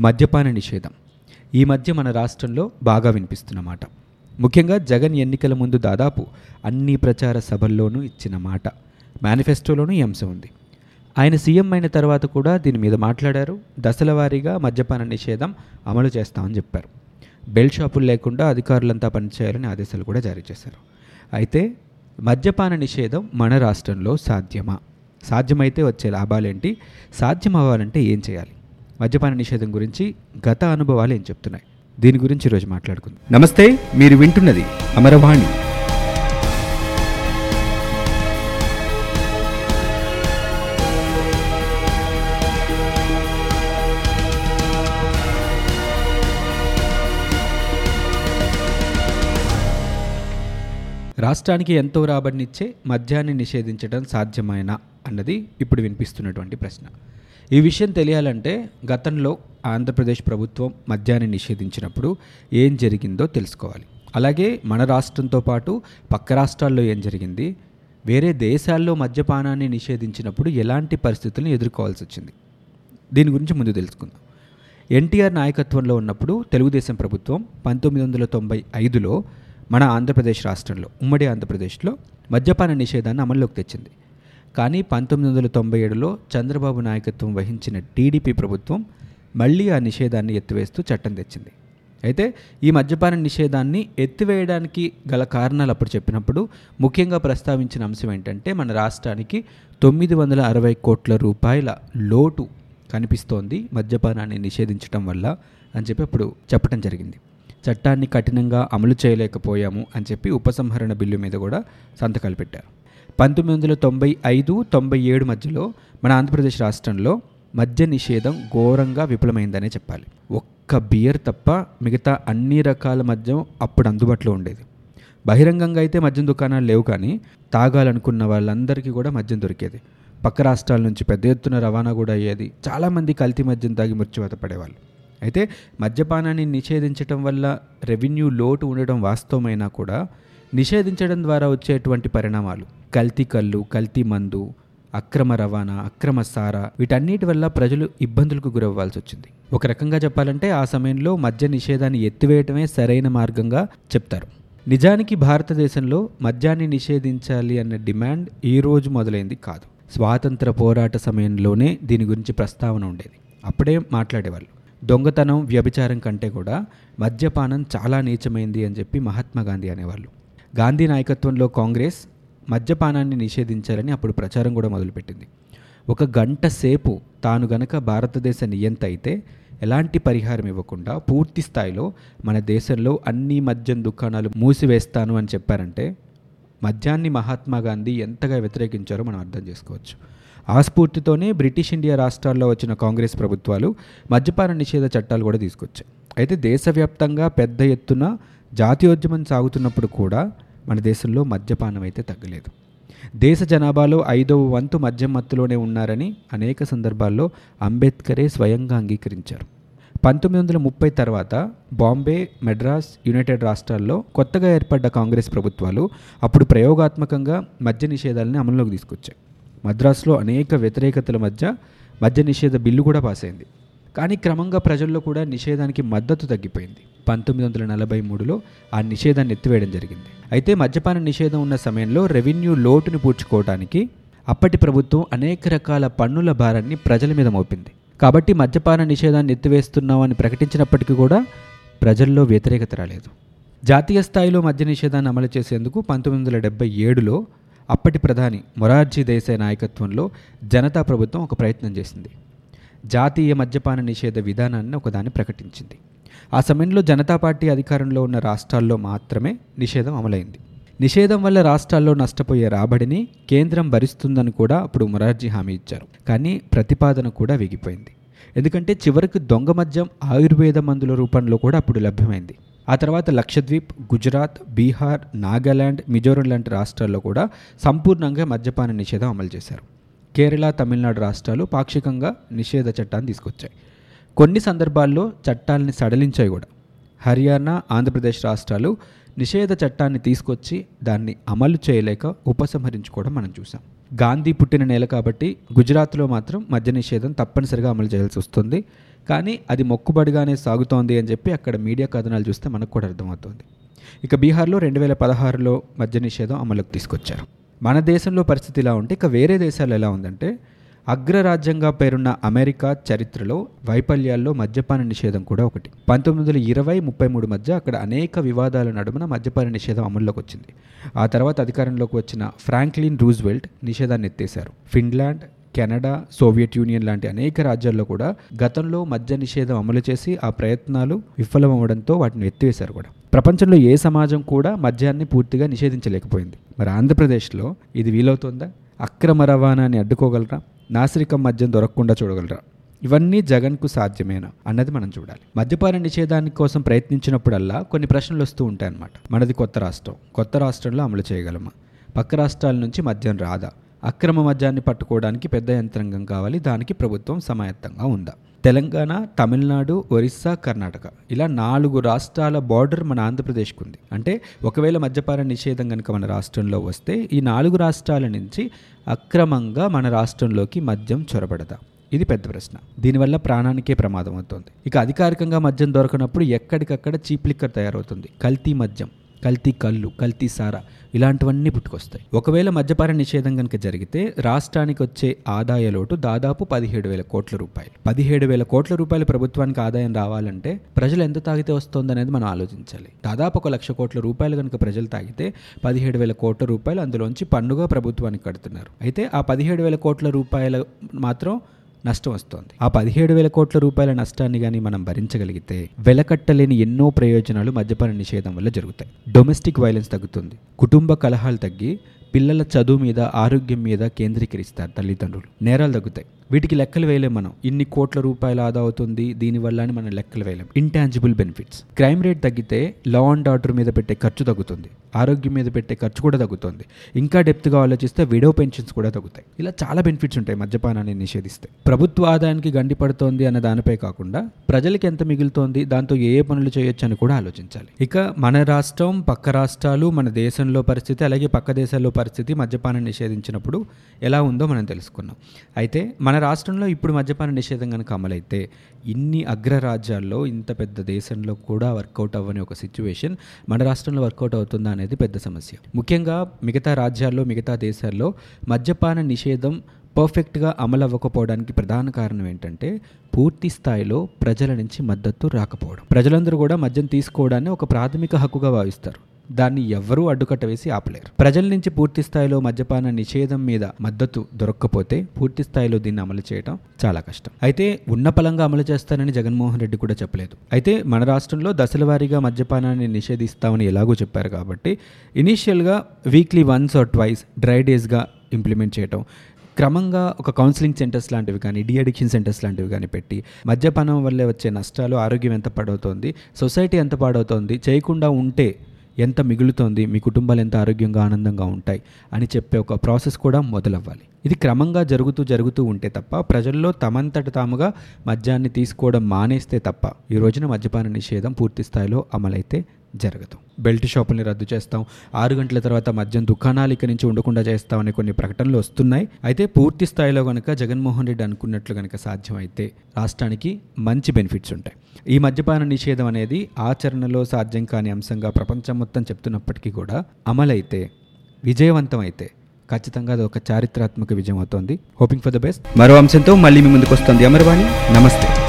మద్యపాన నిషేధం. ఈ మధ్య మన రాష్ట్రంలో బాగా వినిపిస్తున్నమాట. ముఖ్యంగా జగన్ ఎన్నికల ముందు దాదాపు అన్ని ప్రచార సభల్లోనూ ఇచ్చిన మాట. మేనిఫెస్టోలోనూ ఈ అంశం ఉంది. ఆయన సీఎం అయిన తర్వాత కూడా దీని మీద మాట్లాడారు. దశల వారీగా మద్యపాన నిషేధం అమలు చేస్తామని చెప్పారు. బెల్ షాపులు లేకుండా అధికారులంతా పనిచేయాలని ఆదేశాలు కూడా జారీ చేశారు. అయితే మద్యపాన నిషేధం మన రాష్ట్రంలో సాధ్యమా? సాధ్యమైతే వచ్చే లాభాలేంటి? సాధ్యం అవ్వాలంటే ఏం చేయాలి? మద్యపాన నిషేధం గురించి గత అనుభవాలు ఏం చెప్తున్నాయి? దీని గురించి ఈరోజు మాట్లాడుకుందాం. నమస్తే మీరు వింటున్నది అమరవాణి. రాష్ట్రానికి ఎంతో రాబడినిచ్చే మద్యాన్ని నిషేధించడం సాధ్యమైనా అన్నది ఇప్పుడు వినిపిస్తున్నటువంటి ప్రశ్న. ఈ విషయం తెలియాలంటే గతంలో ఆంధ్రప్రదేశ్ ప్రభుత్వం మద్యాన్ని నిషేధించినప్పుడు ఏం జరిగిందో తెలుసుకోవాలి. అలాగే మన రాష్ట్రంతో పాటు పక్క రాష్ట్రాల్లో ఏం జరిగింది? వేరే దేశాల్లో మద్యపానాన్ని నిషేధించినప్పుడు ఎలాంటి పరిస్థితులను ఎదుర్కోవాల్సి వచ్చింది? దీని గురించి ముందు తెలుసుకుందాం. ఎన్టీఆర్ నాయకత్వంలో ఉన్నప్పుడు తెలుగుదేశం ప్రభుత్వం పంతొమ్మిది వందల తొంభై ఐదులో మన ఆంధ్రప్రదేశ్ రాష్ట్రంలో ఉమ్మడి ఆంధ్రప్రదేశ్లో మద్యపాన నిషేధాన్ని అమల్లోకి తెచ్చింది. కానీ పంతొమ్మిది వందల తొంభై ఏడులో చంద్రబాబు నాయకత్వం వహించిన టీడీపీ ప్రభుత్వం మళ్ళీ ఆ నిషేధాన్ని ఎత్తివేస్తూ చట్టం తెచ్చింది. అయితే ఈ మద్యపాన నిషేధాన్ని ఎత్తివేయడానికి గల కారణాలు అప్పుడు చెప్పినప్పుడు ముఖ్యంగా ప్రస్తావించిన అంశం ఏంటంటే మన రాష్ట్రానికి తొమ్మిది వందల అరవై కోట్ల రూపాయల లోటు కనిపిస్తోంది మద్యపానాన్ని నిషేధించడం వల్ల అని చెప్పి అప్పుడు చెప్పడం జరిగింది. చట్టాన్ని కఠినంగా అమలు చేయలేకపోయాము అని చెప్పి ఉపసంహరణ బిల్లు మీద కూడా సంతకాలు పెట్టారు. పంతొమ్మిది వందల తొంభై ఐదు తొంభై ఏడు మధ్యలో మన ఆంధ్రప్రదేశ్ రాష్ట్రంలో మద్య నిషేధం ఘోరంగా విఫలమైందనే చెప్పాలి. ఒక్క బియర్ తప్ప మిగతా అన్ని రకాల మద్యం అప్పుడు అందుబాటులో ఉండేది. బహిరంగంగా అయితే మద్యం దుకాణాలు లేవు కానీ తాగాలనుకున్న వాళ్ళందరికీ కూడా మద్యం దొరికేది. పక్క రాష్ట్రాల నుంచి పెద్ద ఎత్తున రవాణా కూడా అయ్యేది. చాలామంది కల్తీ మద్యం తాగి మృత్యువాత పడేవాళ్ళు. అయితే మద్యపానాన్ని నిషేధించడం వల్ల రెవెన్యూ లోటు ఉండడం వాస్తవమైనా కూడా నిషేధించడం ద్వారా వచ్చేటువంటి పరిణామాలు. కల్తీ కళ్ళు కల్తీ మందు అక్రమ రవాణా అక్రమ సారా వీటన్నిటి వల్ల ప్రజలు ఇబ్బందులకు గురవ్వాల్సి వచ్చింది. ఒక రకంగా చెప్పాలంటే ఆ సమయంలో మద్య నిషేధాన్ని ఎత్తివేయటమే సరైన మార్గంగా చెప్తారు. నిజానికి భారతదేశంలో మద్యాన్ని నిషేధించాలి అన్న డిమాండ్ ఈ రోజు మొదలైంది కాదు. స్వాతంత్ర పోరాట సమయంలోనే దీని గురించి ప్రస్తావన ఉండేది. అప్పుడే మాట్లాడేవాళ్ళు. దొంగతనం వ్యభిచారం కంటే కూడా మద్యపానం చాలా నీచమైంది అని చెప్పి మహాత్మా గాంధీ అనేవాళ్ళు. గాంధీ నాయకత్వంలో కాంగ్రెస్ మద్యపానాన్ని నిషేధించాలని అప్పుడు ప్రచారం కూడా మొదలుపెట్టింది. ఒక గంట సేపు తాను గనక భారతదేశ నియంత అయితే ఎలాంటి పరిహారం ఇవ్వకుండా పూర్తి స్థాయిలో మన దేశంలో అన్ని మద్యం దుకాణాలు మూసివేస్తాను అని చెప్పారంటే మద్యాన్ని మహాత్మా గాంధీ ఎంతగా వ్యతిరేకించారో మనం అర్థం చేసుకోవచ్చు. ఆ స్ఫూర్తితోనే బ్రిటిష్ ఇండియా రాష్ట్రాల్లో వచ్చిన కాంగ్రెస్ ప్రభుత్వాలు మద్యపాన నిషేధ చట్టాలు కూడా తీసుకొచ్చాయి. అయితే దేశవ్యాప్తంగా పెద్ద ఎత్తున జాతీయోద్యమం సాగుతున్నప్పుడు కూడా మన దేశంలో మద్యపానం అయితే తగ్గలేదు. దేశ జనాభాలో ఐదవ వంతు మద్యం మత్తులోనే ఉన్నారని అనేక సందర్భాల్లో అంబేద్కరే స్వయంగా అంగీకరించారు. పంతొమ్మిది వందల ముప్పై తర్వాత బాంబే మెడ్రాస్ యునైటెడ్ రాష్ట్రాల్లో కొత్తగా ఏర్పడ్డ కాంగ్రెస్ ప్రభుత్వాలు అప్పుడు ప్రయోగాత్మకంగా మద్య నిషేధాలని అమల్లోకి తీసుకొచ్చాయి. మద్రాసులో అనేక వ్యతిరేకతల మధ్య మద్య నిషేధ బిల్లు కూడా పాస్ అయింది కానీ క్రమంగా ప్రజల్లో కూడా నిషేధానికి మద్దతు తగ్గిపోయింది. పంతొమ్మిది వందల నలభై మూడులో ఆ నిషేధాన్ని ఎత్తివేయడం జరిగింది. అయితే మద్యపాన నిషేధం ఉన్న సమయంలో రెవెన్యూ లోటుని పూడ్చుకోవడానికి అప్పటి ప్రభుత్వం అనేక రకాల పన్నుల భారాన్ని ప్రజల మీద మోపింది. కాబట్టి మద్యపాన నిషేధాన్ని ఎత్తివేస్తున్నామని ప్రకటించినప్పటికీ కూడా ప్రజల్లో వ్యతిరేకత రాలేదు. జాతీయ స్థాయిలో మద్య నిషేధాన్ని అమలు చేసేందుకు పంతొమ్మిది వందల డెబ్బై ఏడులో అప్పటి ప్రధాని మొరార్జీ దేశాయ్ నాయకత్వంలో జనతా ప్రభుత్వం ఒక ప్రయత్నం చేసింది. జాతీయ మద్యపాన నిషేధ విధానాన్ని ఒకదాన్ని ప్రకటించింది. ఆ సమయంలో జనతా పార్టీ అధికారంలో ఉన్న రాష్ట్రాల్లో మాత్రమే నిషేధం అమలైంది. నిషేధం వల్ల రాష్ట్రాల్లో నష్టపోయే రాబడిని కేంద్రం భరిస్తుందని కూడా అప్పుడు మొరార్జీ హామీ ఇచ్చారు. కానీ ప్రతిపాదన కూడా విగిపోయింది. ఎందుకంటే చివరికి దొంగ మద్యం ఆయుర్వేద మందుల రూపంలో కూడా అప్పుడు లభ్యమైంది. ఆ తర్వాత లక్షద్వీప్ గుజరాత్ బీహార్ నాగాలాండ్ మిజోరం లాంటి రాష్ట్రాల్లో కూడా సంపూర్ణంగా మద్యపాన నిషేధం అమలు చేశారు. కేరళ తమిళనాడు రాష్ట్రాలు పాక్షికంగా నిషేధ చట్టాన్ని తీసుకొచ్చాయి. కొన్ని సందర్భాల్లో చట్టాలని సడలించాయి కూడా. హర్యానా ఆంధ్రప్రదేశ్ రాష్ట్రాలు నిషేధ చట్టాన్ని తీసుకొచ్చి దాన్ని అమలు చేయలేక ఉపసంహరించుకోవడం మనం చూసాం గాంధీ పుట్టిన నేల కాబట్టి గుజరాత్లో మాత్రం మద్య నిషేధం తప్పనిసరిగా అమలు చేయాల్సి వస్తుంది. కానీ అది మొక్కుబడిగానే సాగుతోంది అని చెప్పి అక్కడ మీడియా కథనాలు చూస్తే మనకు కూడా అర్థమవుతుంది. ఇక బీహార్లో రెండు వేల పదహారులో మద్య నిషేధం అమలుకు తీసుకొచ్చారు. మన దేశంలో పరిస్థితి ఇలా ఉంటే ఇక వేరే దేశాలు ఎలా ఉందంటే అగ్రరాజ్యంగా పేరున్న అమెరికా చరిత్రలో వైఫల్యాల్లో మద్యపాన నిషేధం కూడా ఒకటి. పంతొమ్మిది వందల ఇరవై ముప్పై మూడు మధ్య అక్కడ అనేక వివాదాల నడుమున మద్యపాన నిషేధం అమల్లోకి వచ్చింది. ఆ తర్వాత అధికారంలోకి వచ్చిన ఫ్రాంక్లిన్ రూజ్వెల్ట్ నిషేధాన్ని ఎత్తేశారు. ఫిన్లాండ్ కెనడా సోవియట్ యూనియన్ లాంటి అనేక రాజ్యాల్లో కూడా గతంలో మద్య నిషేధం అమలు చేసి ఆ ప్రయత్నాలు విఫలమవడంతో వాటిని ఎత్తివేశారు కూడా. ప్రపంచంలో ఏ సమాజం కూడా మద్యాన్ని పూర్తిగా నిషేధించలేకపోయింది. మరి ఆంధ్రప్రదేశ్లో ఇది వీలవుతుందా? అక్రమ రవాణాని అడ్డుకోగలరా? నాసిరికం మద్యం దొరకకుండా చూడగలరా? ఇవన్నీ జగన్కు సాధ్యమేనా అన్నది మనం చూడాలి. మద్యపాన నిషేధానికి కోసం ప్రయత్నించినప్పుడల్లా కొన్ని ప్రశ్నలు వస్తూ ఉంటాయన్నమాట. మనది కొత్త రాష్ట్రం. కొత్త రాష్ట్రంలో అమలు చేయగలమా? పక్క రాష్ట్రాల నుంచి మద్యం రాదా? అక్రమ మద్యాన్ని పట్టుకోవడానికి పెద్ద యంత్రాంగం కావాలి. దానికి ప్రభుత్వం సమాయత్తంగా ఉందా? తెలంగాణ తమిళనాడు ఒరిస్సా కర్ణాటక ఇలా నాలుగు రాష్ట్రాల బార్డర్ మన ఆంధ్రప్రదేశ్కు ఉంది. అంటే ఒకవేళ మద్యపాన నిషేధం కనుక మన రాష్ట్రంలో వస్తే ఈ నాలుగు రాష్ట్రాల నుంచి అక్రమంగా మన రాష్ట్రంలోకి మద్యం చొరబడదా? ఇది పెద్ద ప్రశ్న. దీనివల్ల ప్రాణానికే ప్రమాదం అవుతుంది. ఇక అధికారికంగా మద్యం దొరకనప్పుడు ఎక్కడికక్కడ చీప్ లిక్కర్ తయారవుతుంది. కల్తీ మద్యం. కల్తీ కళ్ళు కల్తీ సారా ఇలాంటివన్నీ పుట్టుకొస్తాయి. ఒకవేళ మద్యపాన నిషేధం కనుక జరిగితే రాష్ట్రానికి వచ్చే ఆదాయ లోటు దాదాపు పదిహేడు వేల కోట్ల రూపాయలు. పదిహేడు వేల కోట్ల రూపాయలు ప్రభుత్వానికి ఆదాయం రావాలంటే ప్రజలు ఎంత తాగితే వస్తుంది అనేది మనం ఆలోచించాలి. దాదాపు ఒక లక్ష కోట్ల రూపాయలు కనుక ప్రజలు తాగితే పదిహేడు వేల కోట్ల రూపాయలు అందులోంచి పన్నుగా ప్రభుత్వానికి కడుతున్నారు. అయితే ఆ పదిహేడు వేల కోట్ల రూపాయలు మాత్రం నష్టం వస్తోంది. ఆ పదిహేడు వేల కోట్ల రూపాయల నష్టాన్ని కానీ మనం భరించగలిగితే వెలకట్టలేని ఎన్నో ప్రయోజనాలు మద్యపాన నిషేధం వల్ల జరుగుతాయి. డొమెస్టిక్ వైలెన్స్ తగ్గుతుంది. కుటుంబ కలహాలు తగ్గి పిల్లల చదువు మీద ఆరోగ్యం మీద కేంద్రీకరిస్తారు తల్లిదండ్రులు. నేరాలు తగ్గుతాయి. వీటికి లెక్కలు వేయలేం మనం. ఇన్ని కోట్ల రూపాయలు ఆదా అవుతుంది. దీనివల్ల అని మనం లెక్కలు వేయలేం. ఇంటాంజిబుల్ బెనిఫిట్స్ క్రైమ్ రేట్ తగ్గితే లా అండ్ ఆర్డర్ మీద పెట్టే ఖర్చు తగ్గుతుంది. ఆరోగ్యం మీద పెట్టే ఖర్చు కూడా తగ్గుతుంది. ఇంకా డెప్త్గా ఆలోచిస్తే విడో పెన్షన్స్ కూడా తగ్గుతాయి. ఇలా చాలా బెనిఫిట్స్ ఉంటాయి మద్యపానాన్ని నిషేధిస్తే. ప్రభుత్వ ఆదాయానికి గండి పడుతోంది అన్న దానిపై కాకుండా ప్రజలకి ఎంత మిగులుతోంది దాంతో ఏ ఏ పనులు చేయొచ్చు అని కూడా ఆలోచించాలి. ఇక మన రాష్ట్రం పక్క రాష్ట్రాలు మన దేశంలో పరిస్థితి అలాగే పక్క దేశాల్లో పరిస్థితి మద్యపానం నిషేధించినప్పుడు ఎలా ఉందో మనం తెలుసుకున్నాం. అయితే మన రాష్ట్రంలో ఇప్పుడు మద్యపాన నిషేధం కనుక అమలైతే ఇన్ని అగ్రరాజ్యాల్లో ఇంత పెద్ద దేశంలో కూడా వర్కౌట్ అవ్వని ఒక సిచ్యువేషన్ మన రాష్ట్రంలో వర్కౌట్ అవుతుందా అనేది పెద్ద సమస్య. ముఖ్యంగా మిగతా రాజ్యాల్లో మిగతా దేశాల్లో మద్యపాన నిషేధం పర్ఫెక్ట్గా అమలు అవ్వకపోవడానికి ప్రధాన కారణం ఏంటంటే పూర్తి స్థాయిలో ప్రజల నుంచి మద్దతు రాకపోవడం. ప్రజలందరూ కూడా మద్యం తీసుకోవడాన్ని ఒక ప్రాథమిక హక్కుగా భావిస్తారు. దాన్ని ఎవ్వరూ అడ్డుకట్ట వేసి ఆపలేరు. ప్రజల నుంచి పూర్తి స్థాయిలో మద్యపాన నిషేధం మీద మద్దతు దొరక్కపోతే పూర్తి స్థాయిలో దీన్ని అమలు చేయడం చాలా కష్టం. అయితే ఉన్న పలంగా అమలు చేస్తానని జగన్మోహన్ రెడ్డి కూడా చెప్పలేదు. అయితే మన రాష్ట్రంలో దశల వారీగా మద్యపానాన్ని నిషేధిస్తామని ఎలాగో చెప్పారు కాబట్టి ఇనీషియల్గా weekly once or twice dry డేస్గా implement చేయటం క్రమంగా ఒక కౌన్సిలింగ్ సెంటర్స్ లాంటివి కానీ డీ అడిక్షన్ సెంటర్స్ లాంటివి కానీ పెట్టి మద్యపానం వల్లే వచ్చే నష్టాలు ఆరోగ్యం ఎంత పాడవుతోంది సొసైటీ ఎంత పాడవుతోంది చేయకుండా ఉంటే ఎంత మిగులుతోంది మీ కుటుంబాలు ఎంత ఆరోగ్యంగా ఆనందంగా ఉంటాయి అని చెప్పే ఒక ప్రాసెస్ కూడా మొదలవ్వాలి. ఇది క్రమంగా జరుగుతూ జరుగుతూ ఉంటే తప్ప ప్రజల్లో తమంతట తాముగా మద్యాన్ని తీసుకోవడం మానేస్తే తప్ప ఈ రోజున మద్యపాన నిషేధం పూర్తి స్థాయిలో అమలైతే జరగదు. బెల్ట్ షాపుల్ని రద్దు చేస్తాం. ఆరు గంటల తర్వాత మద్యం దుకాణాలు ఇక్కడి నుంచి ఉండకుండా చేస్తామని కొన్ని ప్రకటనలు వస్తున్నాయి. అయితే పూర్తి స్థాయిలో కనుక జగన్మోహన్ రెడ్డి అనుకున్నట్లు కనుక సాధ్యమైతే రాష్ట్రానికి మంచి బెనిఫిట్స్ ఉంటాయి. ఈ మద్యపాన నిషేధం అనేది ఆచరణలో సాధ్యం కాని అంశంగా ప్రపంచం మొత్తం చెప్తున్నప్పటికీ కూడా అమలైతే విజయవంతం అయితే ఖచ్చితంగా అది ఒక చారిత్రాత్మక విజయం అవుతోంది. హోపింగ్ ఫర్ ద బెస్ట్ మరో అంశంతో మళ్ళీ మీ ముందుకు వస్తుంది అమర్వాణి. నమస్తే.